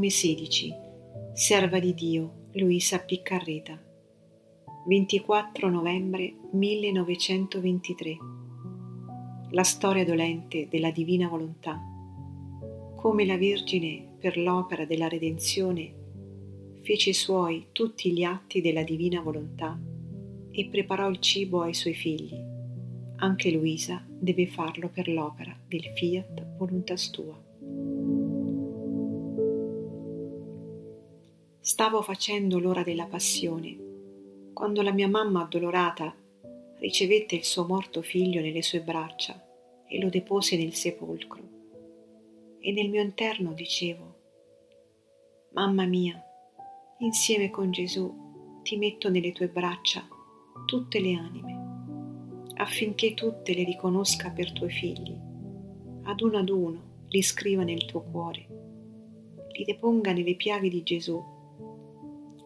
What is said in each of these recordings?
Come 16. Serva di Dio, Luisa Piccarreta. 24 novembre 1923. La storia dolente della divina volontà. Come la Vergine, per l'opera della redenzione, fece suoi tutti gli atti della divina volontà e preparò il cibo ai suoi figli. Anche Luisa deve farlo per l'opera del fiat voluntas tua. Stavo facendo l'ora della passione, quando la mia mamma addolorata ricevette il suo morto figlio nelle sue braccia e lo depose nel sepolcro. E nel mio interno dicevo, Mamma mia, insieme con Gesù ti metto nelle tue braccia tutte le anime, affinché tutte le riconosca per tuoi figli, ad uno ad uno li scriva nel tuo cuore, li deponga nelle piaghe di Gesù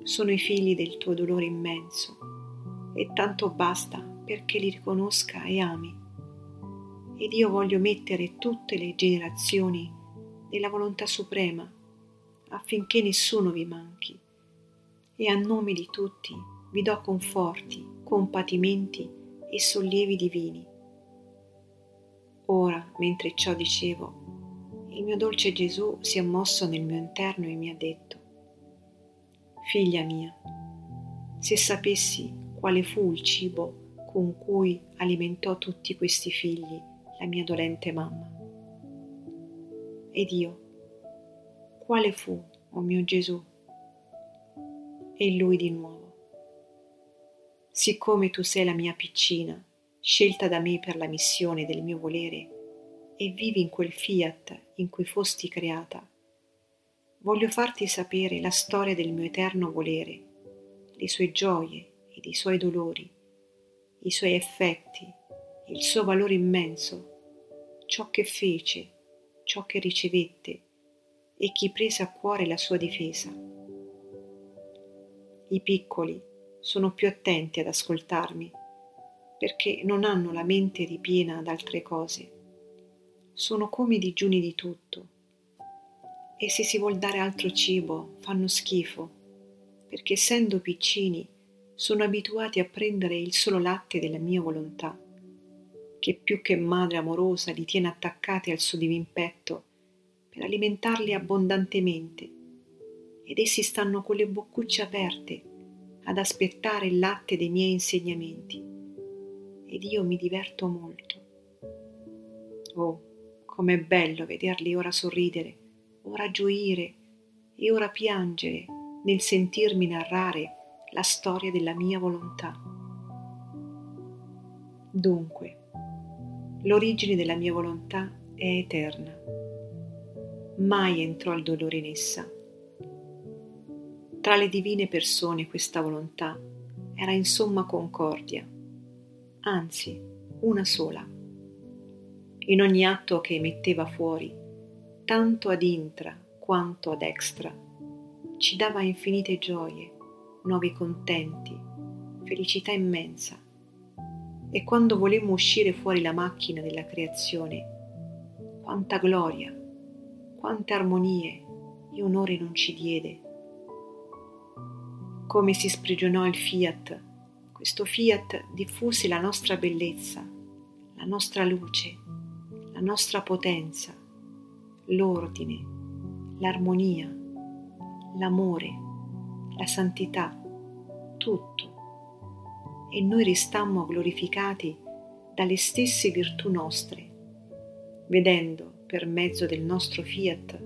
sono i figli del tuo dolore immenso e tanto basta perché li riconosca e ami. Ed io voglio mettere tutte le generazioni nella volontà suprema affinché nessuno vi manchi. E a nome di tutti vi do conforti, compatimenti e sollievi divini. Ora, mentre ciò dicevo, il mio dolce Gesù si è mosso nel mio interno e mi ha detto, Figlia mia, se sapessi quale fu il cibo con cui alimentò tutti questi figli la mia dolente mamma. Ed io, quale fu, o oh mio Gesù? E lui di nuovo. Siccome tu sei la mia piccina, scelta da me per la missione del mio volere, e vivi in quel fiat in cui fosti creata, voglio farti sapere la storia del mio eterno volere, le sue gioie ed i suoi dolori, i suoi effetti, il suo valore immenso, ciò che fece, ciò che ricevette e chi prese a cuore la sua difesa. I piccoli sono più attenti ad ascoltarmi perché non hanno la mente ripiena ad altre cose. Sono come digiuni di tutto e se si vuol dare altro cibo fanno schifo, perché essendo piccini sono abituati a prendere il solo latte della mia volontà, che più che madre amorosa li tiene attaccati al suo divin petto per alimentarli abbondantemente, ed essi stanno con le boccucce aperte ad aspettare il latte dei miei insegnamenti, ed io mi diverto molto. Oh, com'è bello vederli ora sorridere ora gioire e ora piangere nel sentirmi narrare la storia della mia volontà. Dunque, l'origine della mia volontà è eterna. Mai entrò il dolore in essa. Tra le divine persone questa volontà era in somma concordia, anzi una sola. In ogni atto che emetteva fuori, tanto ad intra quanto ad extra, ci dava infinite gioie, nuovi contenti, felicità immensa. E quando volemmo uscire fuori la macchina della creazione, quanta gloria, quante armonie e onore non ci diede. Come si sprigionò il fiat, questo fiat diffuse la nostra bellezza, la nostra luce, la nostra potenza, l'ordine, l'armonia, l'amore, la santità, tutto. E noi restammo glorificati dalle stesse virtù nostre, vedendo per mezzo del nostro fiat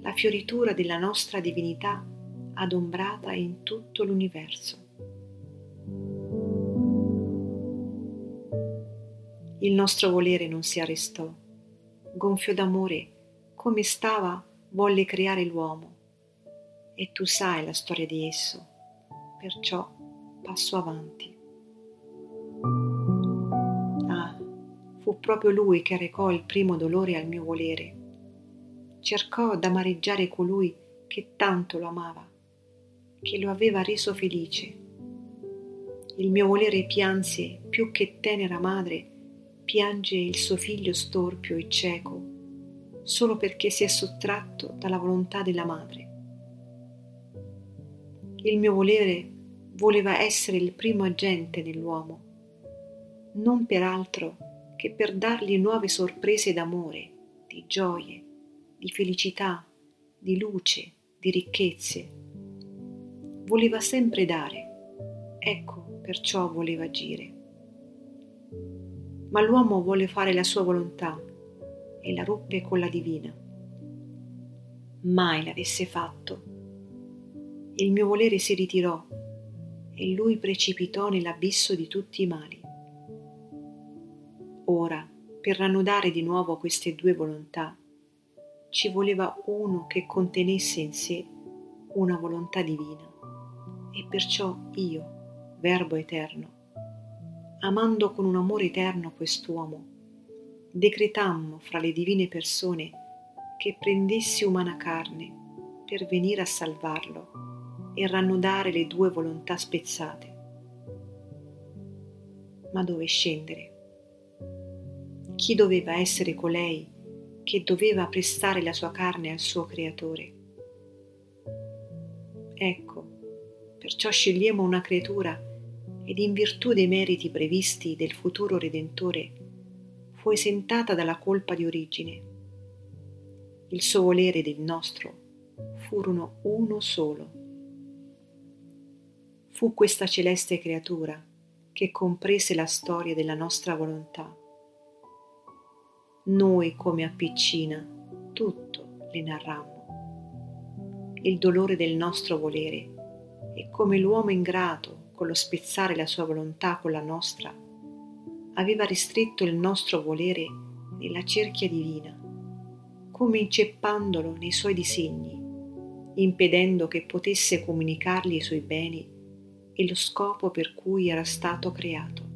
la fioritura della nostra divinità adombrata in tutto l'universo. Il nostro volere non si arrestò, gonfio d'amore come stava volle creare l'uomo e tu sai la storia di esso, perciò passo avanti. Ah, fu proprio lui che recò il primo dolore al mio volere. Cercò d'amareggiare colui che tanto lo amava, che lo aveva reso felice. Il mio volere pianse più che tenera madre piange il suo figlio storpio e cieco solo perché si è sottratto dalla volontà della madre. Il mio volere voleva essere il primo agente nell'uomo, non per altro che per dargli nuove sorprese d'amore, di gioie, di felicità, di luce, di ricchezze. Voleva sempre dare, ecco perciò voleva agire. Ma l'uomo vuole fare la sua volontà e la ruppe con la divina. Mai l'avesse fatto. Il mio volere si ritirò e lui precipitò nell'abisso di tutti i mali. Ora, per rannodare di nuovo queste due volontà, ci voleva uno che contenesse in sé una volontà divina. E perciò io, Verbo eterno, amando con un amore eterno quest'uomo, decretammo fra le divine persone che prendesse umana carne per venire a salvarlo e rannodare le due volontà spezzate. Ma dove scendere? Chi doveva essere colei che doveva prestare la sua carne al suo creatore? Ecco, perciò scegliemo una creatura ed in virtù dei meriti previsti del futuro Redentore fu esentata dalla colpa di origine. Il suo volere ed il nostro furono uno solo. Fu questa celeste creatura che comprese la storia della nostra volontà noi come a piccina tutto le narrammo. Il dolore del nostro volere e come l'uomo ingrato, con lo spezzare la sua volontà con la nostra, aveva ristretto il nostro volere nella cerchia divina, come inceppandolo nei suoi disegni, impedendo che potesse comunicargli i suoi beni e lo scopo per cui era stato creato.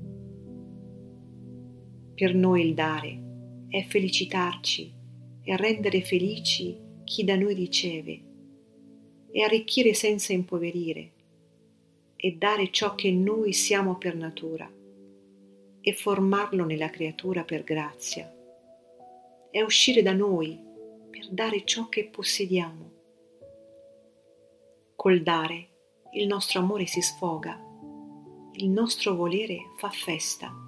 Per noi il dare è felicitarci e rendere felici chi da noi riceve e arricchire senza impoverire e dare ciò che noi siamo per natura e formarlo nella creatura per grazia. È uscire da noi per dare ciò che possediamo. Col dare il nostro amore si sfoga, il nostro volere fa festa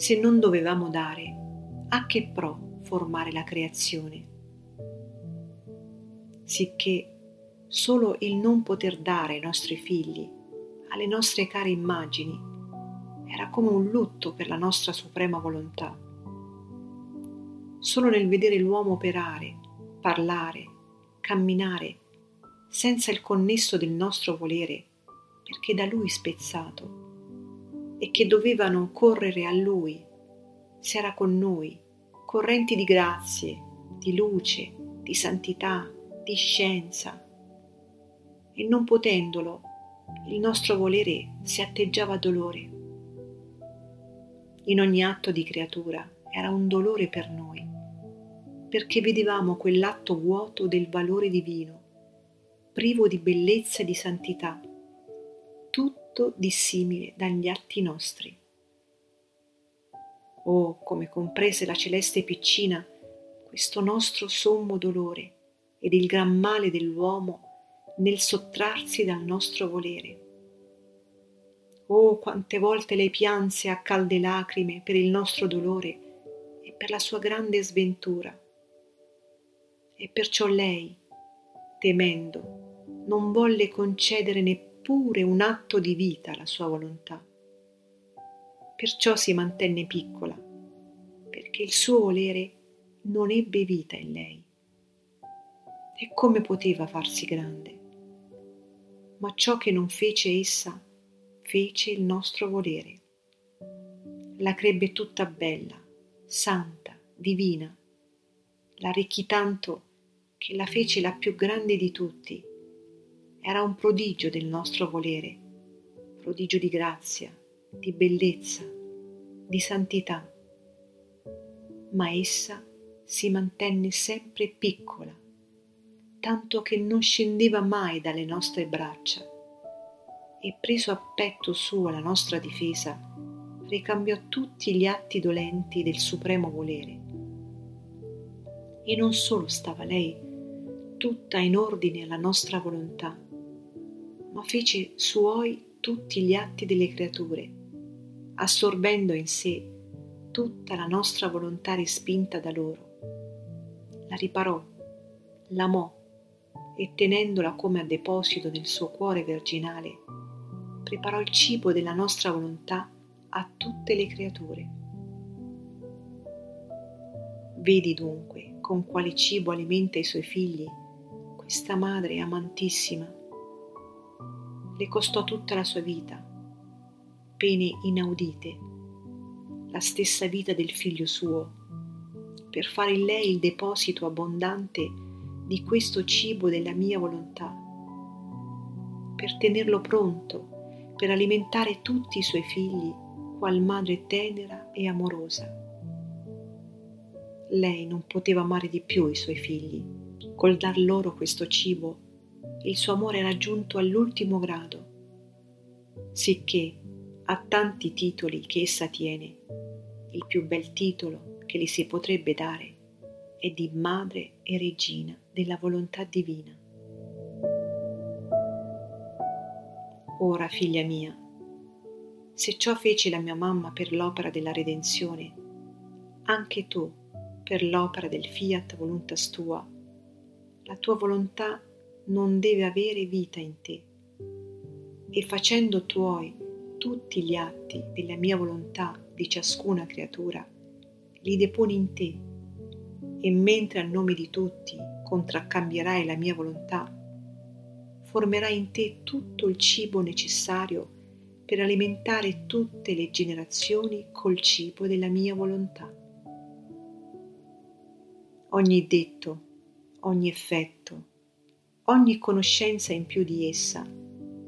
se non dovevamo dare, a che pro formare la creazione? Sicché solo il non poter dare ai nostri figli, alle nostre care immagini, era come un lutto per la nostra suprema volontà. Solo nel vedere l'uomo operare, parlare, camminare, senza il connesso del nostro volere, perché da lui spezzato, e che dovevano correre a Lui, se era con noi, correnti di grazie, di luce, di santità, di scienza. E non potendolo, il nostro volere si atteggiava dolore. In ogni atto di creatura era un dolore per noi, perché vedevamo quell'atto vuoto del valore divino, privo di bellezza e di santità, tutto dissimile dagli atti nostri. Oh, come comprese la celeste piccina questo nostro sommo dolore ed il gran male dell'uomo nel sottrarsi dal nostro volere. Oh, quante volte lei pianse a calde lacrime per il nostro dolore e per la sua grande sventura. E perciò lei, temendo, non volle concedere neppure un atto di vita alla sua volontà. Perciò si mantenne piccola, perché il suo volere non ebbe vita in lei. E come poteva farsi grande? Ma ciò che non fece essa, fece il nostro volere. La crebbe tutta bella, santa, divina. La arricchì tanto che la fece la più grande di tutti era un prodigio del nostro volere, prodigio di grazia, di bellezza, di santità. Ma essa si mantenne sempre piccola, tanto che non scendeva mai dalle nostre braccia e preso a petto suo la nostra difesa, ricambiò tutti gli atti dolenti del supremo volere. E non solo stava lei tutta in ordine alla nostra volontà, ma fece suoi tutti gli atti delle creature, assorbendo in sé tutta la nostra volontà respinta da loro. La riparò, l'amò e tenendola come a deposito nel suo cuore virginale, preparò il cibo della nostra volontà a tutte le creature. Vedi dunque con quale cibo alimenta i suoi figli questa madre amantissima. Le costò tutta la sua vita, pene inaudite, la stessa vita del figlio suo, per fare in lei il deposito abbondante di questo cibo della mia volontà, per tenerlo pronto, per alimentare tutti i suoi figli, qual madre tenera e amorosa. Lei non poteva amare di più i suoi figli, col dar loro questo cibo, il suo amore era giunto all'ultimo grado, sicché ha tanti titoli che essa tiene, il più bel titolo che gli si potrebbe dare è di madre e regina della volontà divina. Ora, figlia mia, se ciò fece la mia mamma per l'opera della redenzione, anche tu, per l'opera del fiat voluntas tua, la tua volontà non deve avere vita in te. E facendo tuoi tutti gli atti della mia volontà di ciascuna creatura, li deponi in te e mentre a nome di tutti contraccambierai la mia volontà, formerai in te tutto il cibo necessario per alimentare tutte le generazioni col cibo della mia volontà. Ogni detto, ogni effetto, ogni conoscenza in più di essa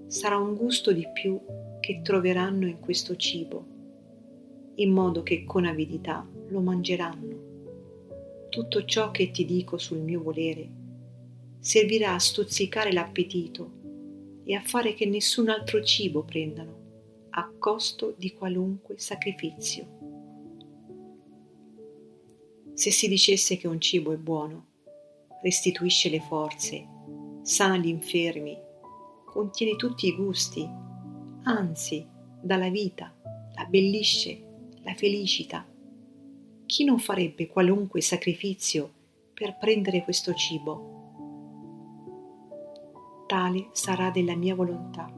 sarà un gusto di più che troveranno in questo cibo, in modo che con avidità lo mangeranno. Tutto ciò che ti dico sul mio volere servirà a stuzzicare l'appetito e a fare che nessun altro cibo prendano, a costo di qualunque sacrificio. Se si dicesse che un cibo è buono, restituisce le forze, sana gli infermi, contiene tutti i gusti, anzi dà la vita, l'abbellisce, la felicita, chi non farebbe qualunque sacrificio per prendere questo cibo? Tale sarà della mia volontà.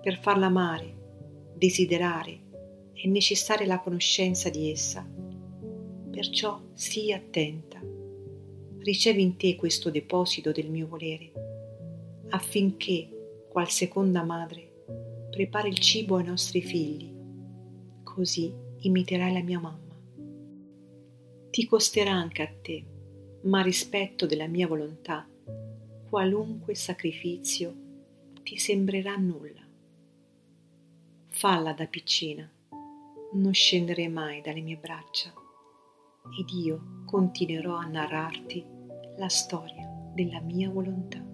Per farla amare, desiderare, è necessaria la conoscenza di essa. Perciò sii attenta. Ricevi in te questo deposito del mio volere, affinché, qual seconda madre, prepari il cibo ai nostri figli. Così imiterai la mia mamma ti costerà anche a te, ma rispetto della mia volontà, qualunque sacrificio ti sembrerà nulla. Falla da piccina, non scenderei mai dalle mie braccia ed io continuerò a narrarti la storia della mia volontà.